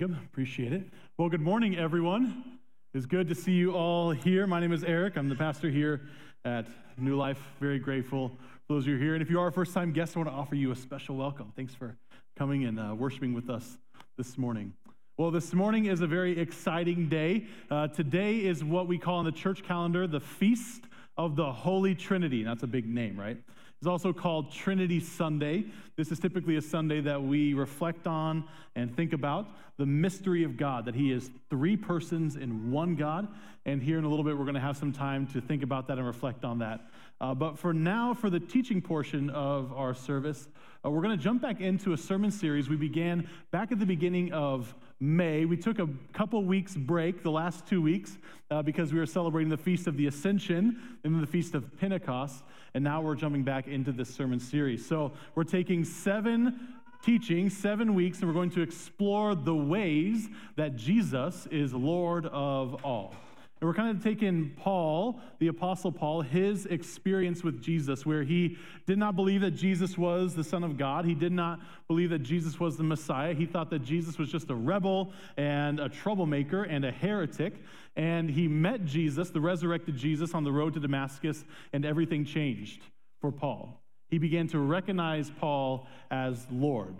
Jacob. Appreciate it. Well, good morning, everyone. It's good to see you all here. My name is Eric. I'm the pastor here at New Life. Very grateful for those of you here. And if you are a first time guest, I want to offer you a special welcome. Thanks for coming and uh, worshiping with us this morning. Well, this morning is a very exciting day. Uh, today is what we call in the church calendar the Feast of the Holy Trinity. That's a big name, right? It's also called Trinity Sunday. This is typically a Sunday that we reflect on and think about the mystery of God, that He is three persons in one God. And here in a little bit, we're going to have some time to think about that and reflect on that. Uh, but for now, for the teaching portion of our service, uh, we're going to jump back into a sermon series we began back at the beginning of May. We took a couple weeks break, the last two weeks, uh, because we were celebrating the Feast of the Ascension and then the Feast of Pentecost. And now we're jumping back into this sermon series. So we're taking seven teachings, seven weeks, and we're going to explore the ways that Jesus is Lord of all. And we're kind of taking Paul, the Apostle Paul, his experience with Jesus, where he did not believe that Jesus was the Son of God. He did not believe that Jesus was the Messiah. He thought that Jesus was just a rebel and a troublemaker and a heretic. And he met Jesus, the resurrected Jesus, on the road to Damascus, and everything changed for Paul. He began to recognize Paul as Lord,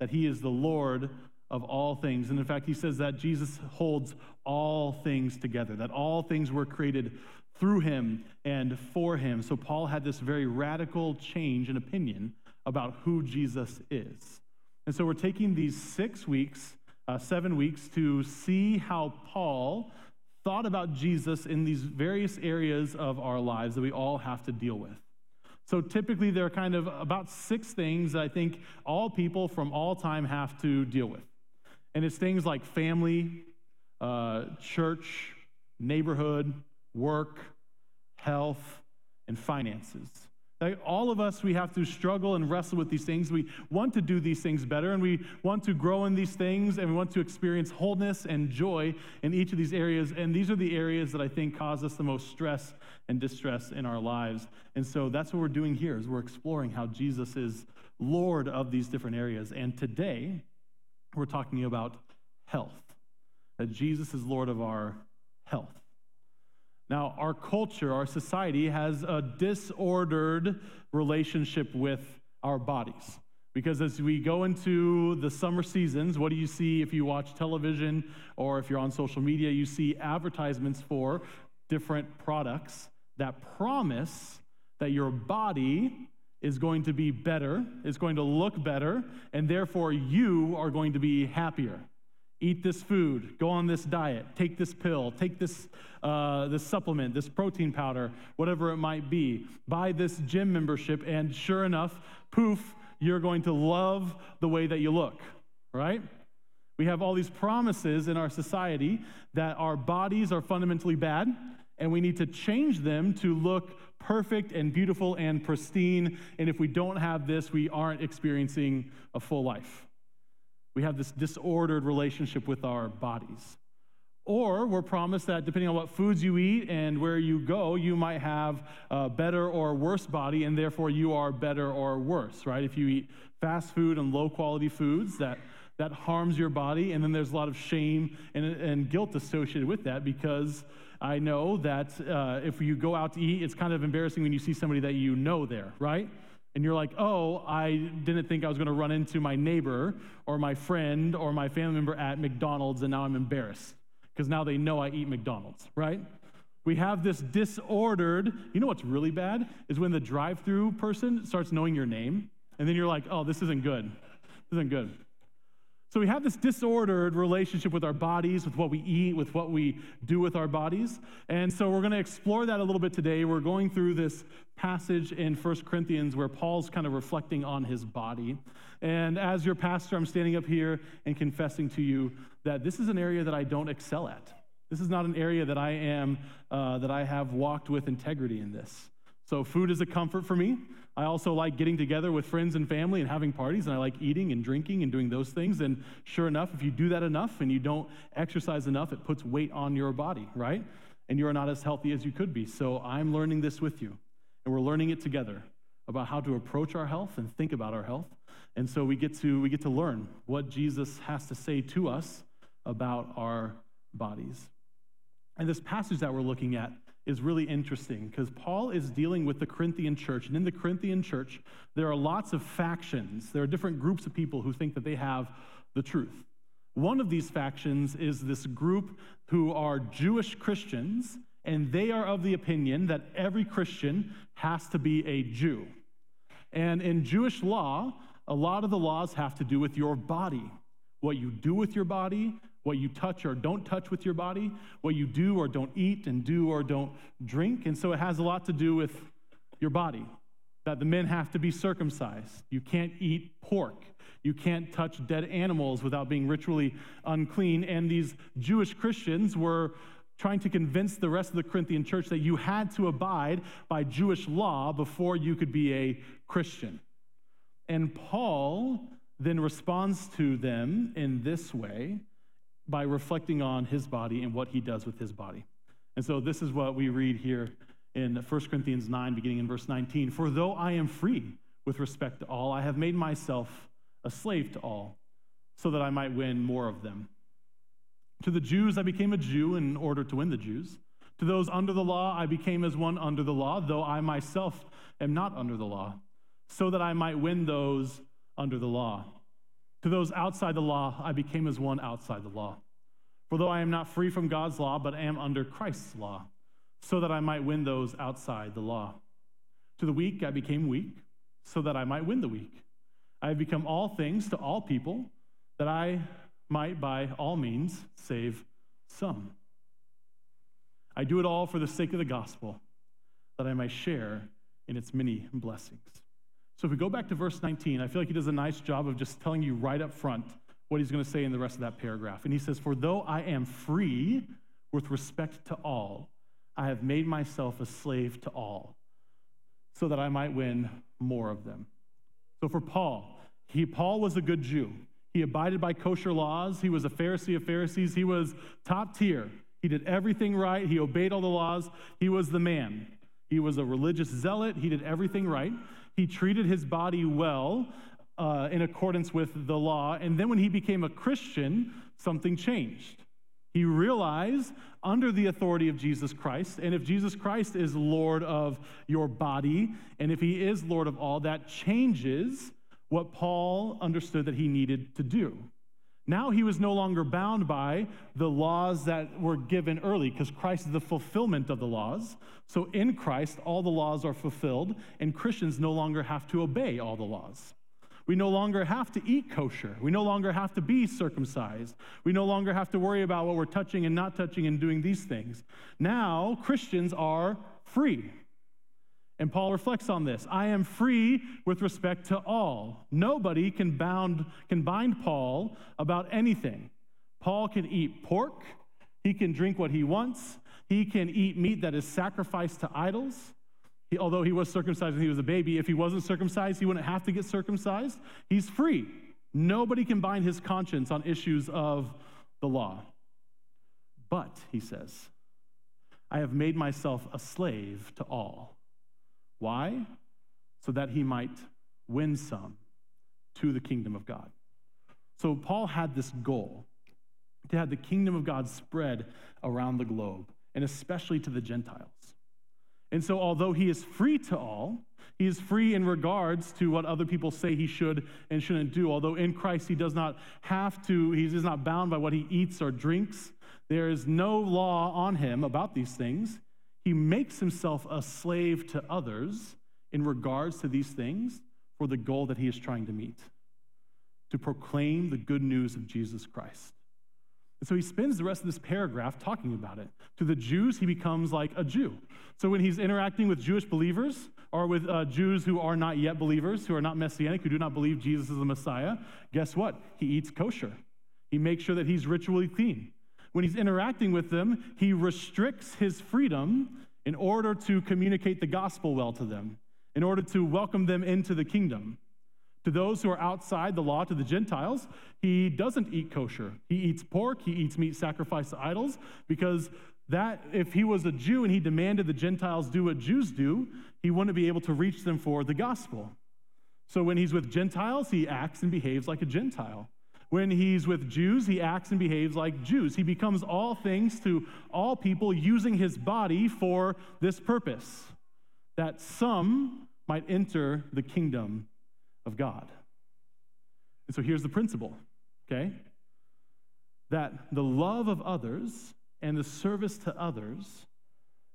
that he is the Lord of all things. And in fact, he says that Jesus holds all things together, that all things were created through him and for him. So Paul had this very radical change in opinion about who Jesus is. And so we're taking these six weeks, uh, seven weeks, to see how Paul thought about Jesus in these various areas of our lives that we all have to deal with. So typically, there are kind of about six things that I think all people from all time have to deal with. And it's things like family, uh, church, neighborhood, work, health, and finances. Like all of us, we have to struggle and wrestle with these things. We want to do these things better, and we want to grow in these things, and we want to experience wholeness and joy in each of these areas. And these are the areas that I think cause us the most stress and distress in our lives. And so that's what we're doing here is we're exploring how Jesus is Lord of these different areas. And today, we're talking about health, that Jesus is Lord of our health. Now, our culture, our society has a disordered relationship with our bodies. Because as we go into the summer seasons, what do you see if you watch television or if you're on social media? You see advertisements for different products that promise that your body is going to be better, is going to look better, and therefore you are going to be happier. Eat this food, go on this diet, take this pill, take this, uh, this supplement, this protein powder, whatever it might be. Buy this gym membership, and sure enough, poof, you're going to love the way that you look, right? We have all these promises in our society that our bodies are fundamentally bad, and we need to change them to look perfect and beautiful and pristine. And if we don't have this, we aren't experiencing a full life. We have this disordered relationship with our bodies. Or we're promised that depending on what foods you eat and where you go, you might have a better or worse body, and therefore you are better or worse, right? If you eat fast food and low quality foods, that, that harms your body, and then there's a lot of shame and, and guilt associated with that because I know that uh, if you go out to eat, it's kind of embarrassing when you see somebody that you know there, right? And you're like, oh, I didn't think I was going to run into my neighbor or my friend or my family member at McDonald's, and now I'm embarrassed because now they know I eat McDonald's, right? We have this disordered, you know what's really bad? Is when the drive through person starts knowing your name, and then you're like, oh, this isn't good. This isn't good. So we have this disordered relationship with our bodies, with what we eat, with what we do with our bodies. And so we're going to explore that a little bit today. We're going through this passage in 1 Corinthians where Paul's kind of reflecting on his body. And as your pastor, I'm standing up here and confessing to you that this is an area that I don't excel at. This is not an area that I am, uh, that I have walked with integrity in this. So, food is a comfort for me. I also like getting together with friends and family and having parties, and I like eating and drinking and doing those things. And sure enough, if you do that enough and you don't exercise enough, it puts weight on your body, right? And you are not as healthy as you could be. So, I'm learning this with you, and we're learning it together about how to approach our health and think about our health. And so we get to we get to learn what Jesus has to say to us about our bodies. And this passage that we're looking at is really interesting because Paul is dealing with the Corinthian church. And in the Corinthian church, there are lots of factions. There are different groups of people who think that they have the truth. One of these factions is this group who are Jewish Christians, and they are of the opinion that every Christian has to be a Jew. And in Jewish law, a lot of the laws have to do with your body what you do with your body, what you touch or don't touch with your body, what you do or don't eat and do or don't drink. And so it has a lot to do with your body. That the men have to be circumcised. You can't eat pork. You can't touch dead animals without being ritually unclean. And these Jewish Christians were trying to convince the rest of the Corinthian church that you had to abide by Jewish law before you could be a Christian. And Paul then responds to them in this way by reflecting on his body and what he does with his body. And so this is what we read here in 1 Corinthians 9, beginning in verse 19. For though I am free with respect to all, I have made myself a slave to all, so that I might win more of them. To the Jews, I became a Jew in order to win the Jews. To those under the law, I became as one under the law, though I myself am not under the law, so that I might win those under the law. To those outside the law, I became as one outside the law. For though I am not free from God's law, but am under Christ's law, so that I might win those outside the law. To the weak, I became weak, so that I might win the weak. I have become all things to all people, that I might by all means save some. I do it all for the sake of the gospel, that I may share in its many blessings. So if we go back to verse 19, I feel like he does a nice job of just telling you right up front what he's going to say in the rest of that paragraph. And he says, For though I am free with respect to all, I have made myself a slave to all, so that I might win more of them. So for Paul, he, Paul was a good Jew. He abided by kosher laws. He was a Pharisee of Pharisees. He was top tier. He did everything right. He obeyed all the laws. He was the man. He was a religious zealot. He did everything right. He treated his body well uh, in accordance with the law. And then when he became a Christian, something changed. He realized under the authority of Jesus Christ, and if Jesus Christ is Lord of your body, and if he is Lord of all, that changes what Paul understood that he needed to do. Now he was no longer bound by the laws that were given early because Christ is the fulfillment of the laws. So in Christ, all the laws are fulfilled, and Christians no longer have to obey all the laws. We no longer have to eat kosher. We no longer have to be circumcised. We no longer have to worry about what we're touching and not touching and doing these things. Now, Christians are free. And Paul reflects on this. I am free with respect to all. Nobody can, bound, can bind Paul about anything. Paul can eat pork, he can drink what he wants, he can eat meat that is sacrificed to idols. He, although he was circumcised when he was a baby, if he wasn't circumcised, he wouldn't have to get circumcised. He's free. Nobody can bind his conscience on issues of the law. But, he says, I have made myself a slave to all why? So that he might win some to the kingdom of God. So Paul had this goal to have the kingdom of God spread around the globe, and especially to the Gentiles. And so, although he is free to all, he is free in regards to what other people say he should and shouldn't do. Although in Christ he does not have to, he is not bound by what he eats or drinks. There is no law on him about these things. He makes himself a slave to others in regards to these things for the goal that he is trying to meet to proclaim the good news of Jesus Christ. And so he spends the rest of this paragraph talking about it. To the Jews, he becomes like a Jew. So when he's interacting with Jewish believers or with uh, Jews who are not yet believers, who are not messianic, who do not believe Jesus is the Messiah, guess what? He eats kosher. He makes sure that he's ritually clean. When he's interacting with them, he restricts his freedom in order to communicate the gospel well to them, in order to welcome them into the kingdom. To those who are outside the law, to the Gentiles, he doesn't eat kosher. He eats pork, he eats meat sacrificed to idols, because that if he was a Jew and he demanded the Gentiles do what Jews do, he wouldn't be able to reach them for the gospel. So when he's with Gentiles, he acts and behaves like a Gentile. When he's with Jews, he acts and behaves like Jews. He becomes all things to all people using his body for this purpose that some might enter the kingdom of God. And so here's the principle, okay? That the love of others and the service to others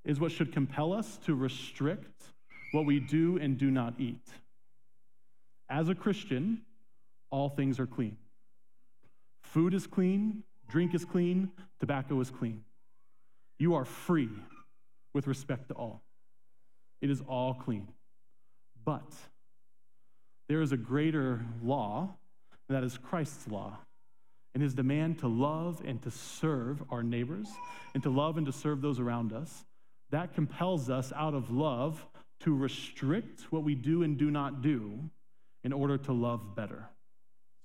is what should compel us to restrict what we do and do not eat. As a Christian, all things are clean. Food is clean, drink is clean, tobacco is clean. You are free with respect to all. It is all clean. But there is a greater law, that is Christ's law, and his demand to love and to serve our neighbors, and to love and to serve those around us. That compels us out of love to restrict what we do and do not do in order to love better.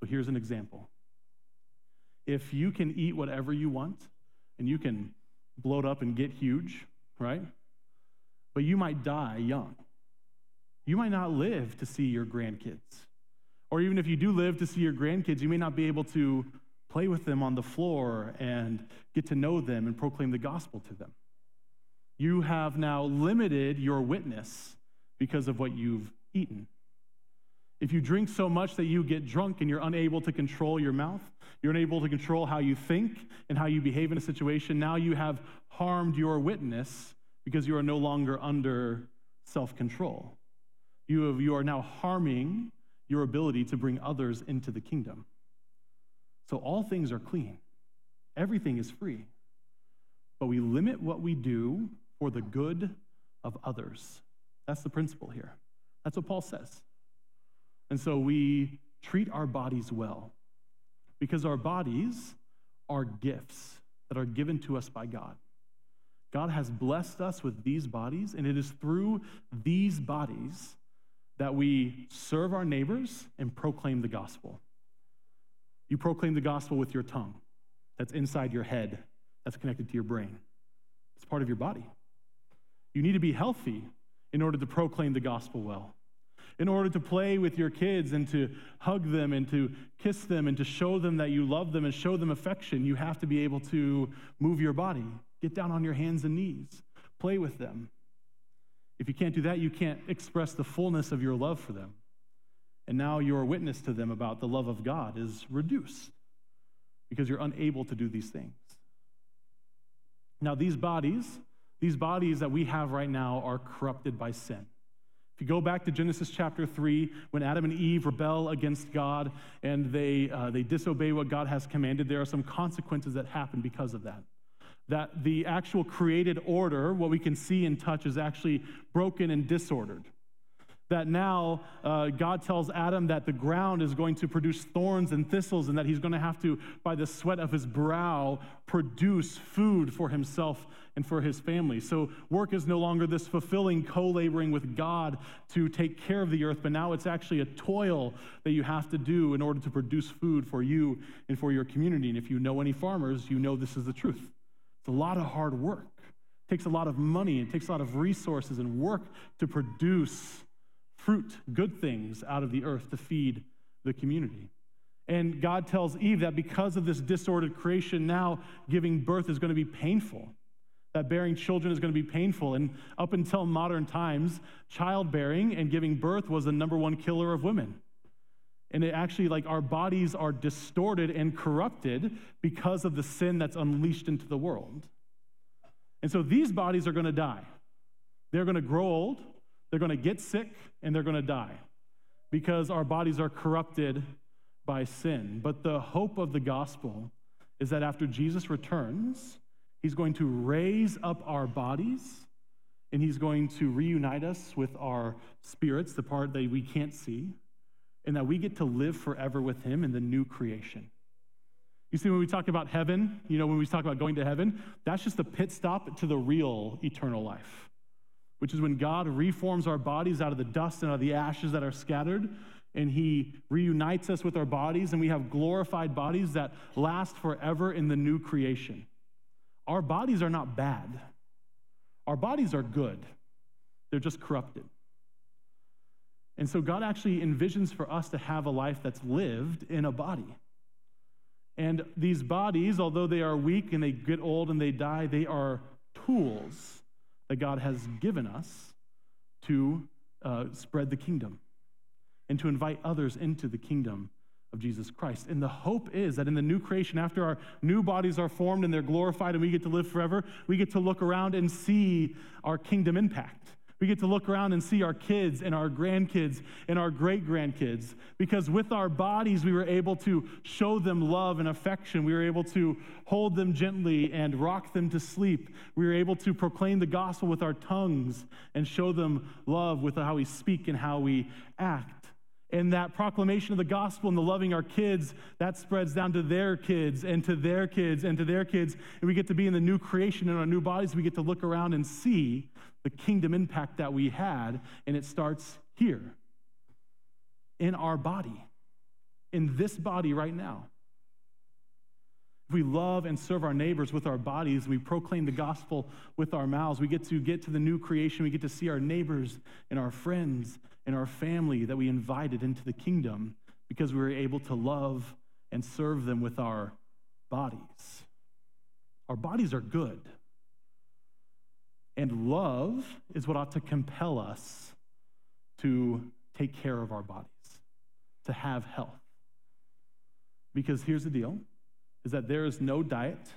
So here's an example. If you can eat whatever you want and you can bloat up and get huge, right? But you might die young. You might not live to see your grandkids. Or even if you do live to see your grandkids, you may not be able to play with them on the floor and get to know them and proclaim the gospel to them. You have now limited your witness because of what you've eaten. If you drink so much that you get drunk and you're unable to control your mouth, you're unable to control how you think and how you behave in a situation, now you have harmed your witness because you are no longer under self control. You, you are now harming your ability to bring others into the kingdom. So all things are clean, everything is free. But we limit what we do for the good of others. That's the principle here. That's what Paul says. And so we treat our bodies well because our bodies are gifts that are given to us by God. God has blessed us with these bodies, and it is through these bodies that we serve our neighbors and proclaim the gospel. You proclaim the gospel with your tongue, that's inside your head, that's connected to your brain. It's part of your body. You need to be healthy in order to proclaim the gospel well in order to play with your kids and to hug them and to kiss them and to show them that you love them and show them affection, you have to be able to move your body, get down on your hands and knees, play with them. If you can't do that, you can't express the fullness of your love for them. And now your witness to them about the love of God is reduced because you're unable to do these things. Now, these bodies, these bodies that we have right now are corrupted by sin. You go back to Genesis chapter 3, when Adam and Eve rebel against God and they, uh, they disobey what God has commanded, there are some consequences that happen because of that. That the actual created order, what we can see and touch, is actually broken and disordered that now uh, God tells Adam that the ground is going to produce thorns and thistles, and that he's going to have to, by the sweat of his brow, produce food for himself and for his family. So work is no longer this fulfilling co laboring with God to take care of the earth, but now it's actually a toil that you have to do in order to produce food for you and for your community. And if you know any farmers, you know this is the truth. It's a lot of hard work. It takes a lot of money, it takes a lot of resources and work to produce fruit, good things out of the earth to feed the community. And God tells Eve that because of this disordered creation, now giving birth is going to be painful. That bearing children is going to be painful. And up until modern times, childbearing and giving birth was the number one killer of women. And it actually, like, our bodies are distorted and corrupted because of the sin that's unleashed into the world. And so these bodies are going to die. They're going to grow old, they're going to get sick and they're going to die because our bodies are corrupted by sin. But the hope of the gospel is that after Jesus returns, he's going to raise up our bodies and he's going to reunite us with our spirits, the part that we can't see, and that we get to live forever with him in the new creation. You see, when we talk about heaven, you know, when we talk about going to heaven, that's just a pit stop to the real eternal life which is when God reforms our bodies out of the dust and out of the ashes that are scattered, and He reunites us with our bodies, and we have glorified bodies that last forever in the new creation. Our bodies are not bad, our bodies are good, they're just corrupted. And so God actually envisions for us to have a life that's lived in a body. And these bodies, although they are weak and they get old and they die, they are tools that God has given us to uh, spread the kingdom and to invite others into the kingdom of Jesus Christ. And the hope is that in the new creation, after our new bodies are formed and they're glorified and we get to live forever, we get to look around and see our kingdom impact. We get to look around and see our kids and our grandkids and our great grandkids because with our bodies, we were able to show them love and affection. We were able to hold them gently and rock them to sleep. We were able to proclaim the gospel with our tongues and show them love with how we speak and how we act. And that proclamation of the gospel and the loving our kids, that spreads down to their kids and to their kids and to their kids. And we get to be in the new creation in our new bodies. We get to look around and see the kingdom impact that we had. And it starts here in our body, in this body right now. We love and serve our neighbors with our bodies, we proclaim the gospel with our mouths, we get to get to the new creation. We get to see our neighbors and our friends and our family that we invited into the kingdom because we were able to love and serve them with our bodies. Our bodies are good. And love is what ought to compel us to take care of our bodies, to have health. Because here's the deal is that there is no diet,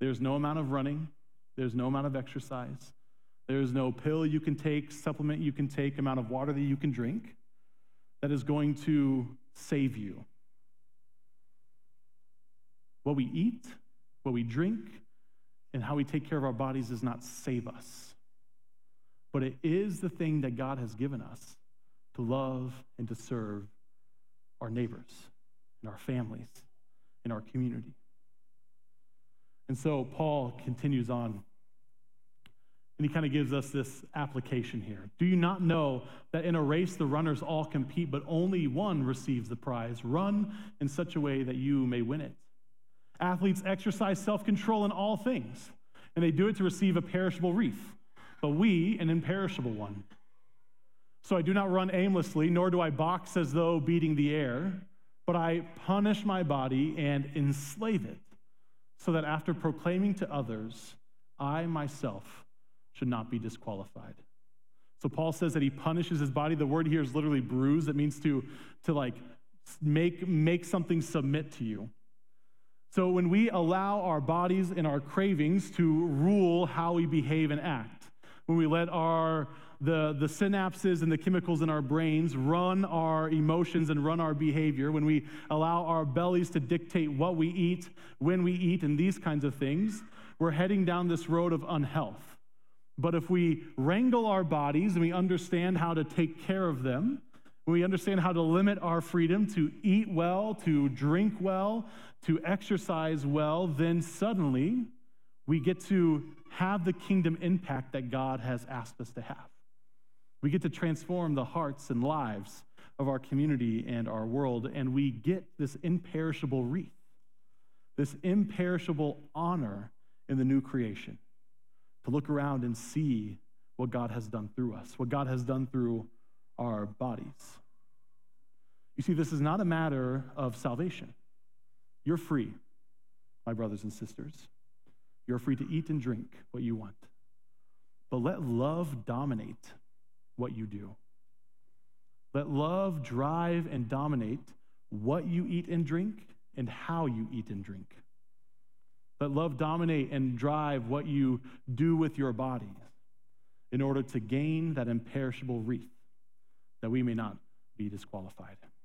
there's no amount of running, there's no amount of exercise, there's no pill you can take, supplement you can take, amount of water that you can drink that is going to save you. What we eat, what we drink, and how we take care of our bodies does not save us. But it is the thing that God has given us to love and to serve our neighbors and our families and our community. And so Paul continues on and he kind of gives us this application here. Do you not know that in a race the runners all compete, but only one receives the prize? Run in such a way that you may win it. Athletes exercise self control in all things, and they do it to receive a perishable wreath, but we an imperishable one. So I do not run aimlessly, nor do I box as though beating the air, but I punish my body and enslave it, so that after proclaiming to others, I myself should not be disqualified. So Paul says that he punishes his body. The word here is literally bruise. It means to, to like make, make something submit to you. So when we allow our bodies and our cravings to rule how we behave and act, when we let our the, the synapses and the chemicals in our brains run our emotions and run our behavior, when we allow our bellies to dictate what we eat, when we eat, and these kinds of things, we're heading down this road of unhealth. But if we wrangle our bodies and we understand how to take care of them, when we understand how to limit our freedom to eat well, to drink well, to exercise well, then suddenly we get to have the kingdom impact that God has asked us to have. We get to transform the hearts and lives of our community and our world, and we get this imperishable wreath, this imperishable honor in the new creation to look around and see what God has done through us, what God has done through our bodies. You see, this is not a matter of salvation. You're free, my brothers and sisters. You're free to eat and drink what you want. But let love dominate what you do. Let love drive and dominate what you eat and drink and how you eat and drink. Let love dominate and drive what you do with your body in order to gain that imperishable wreath that we may not be disqualified.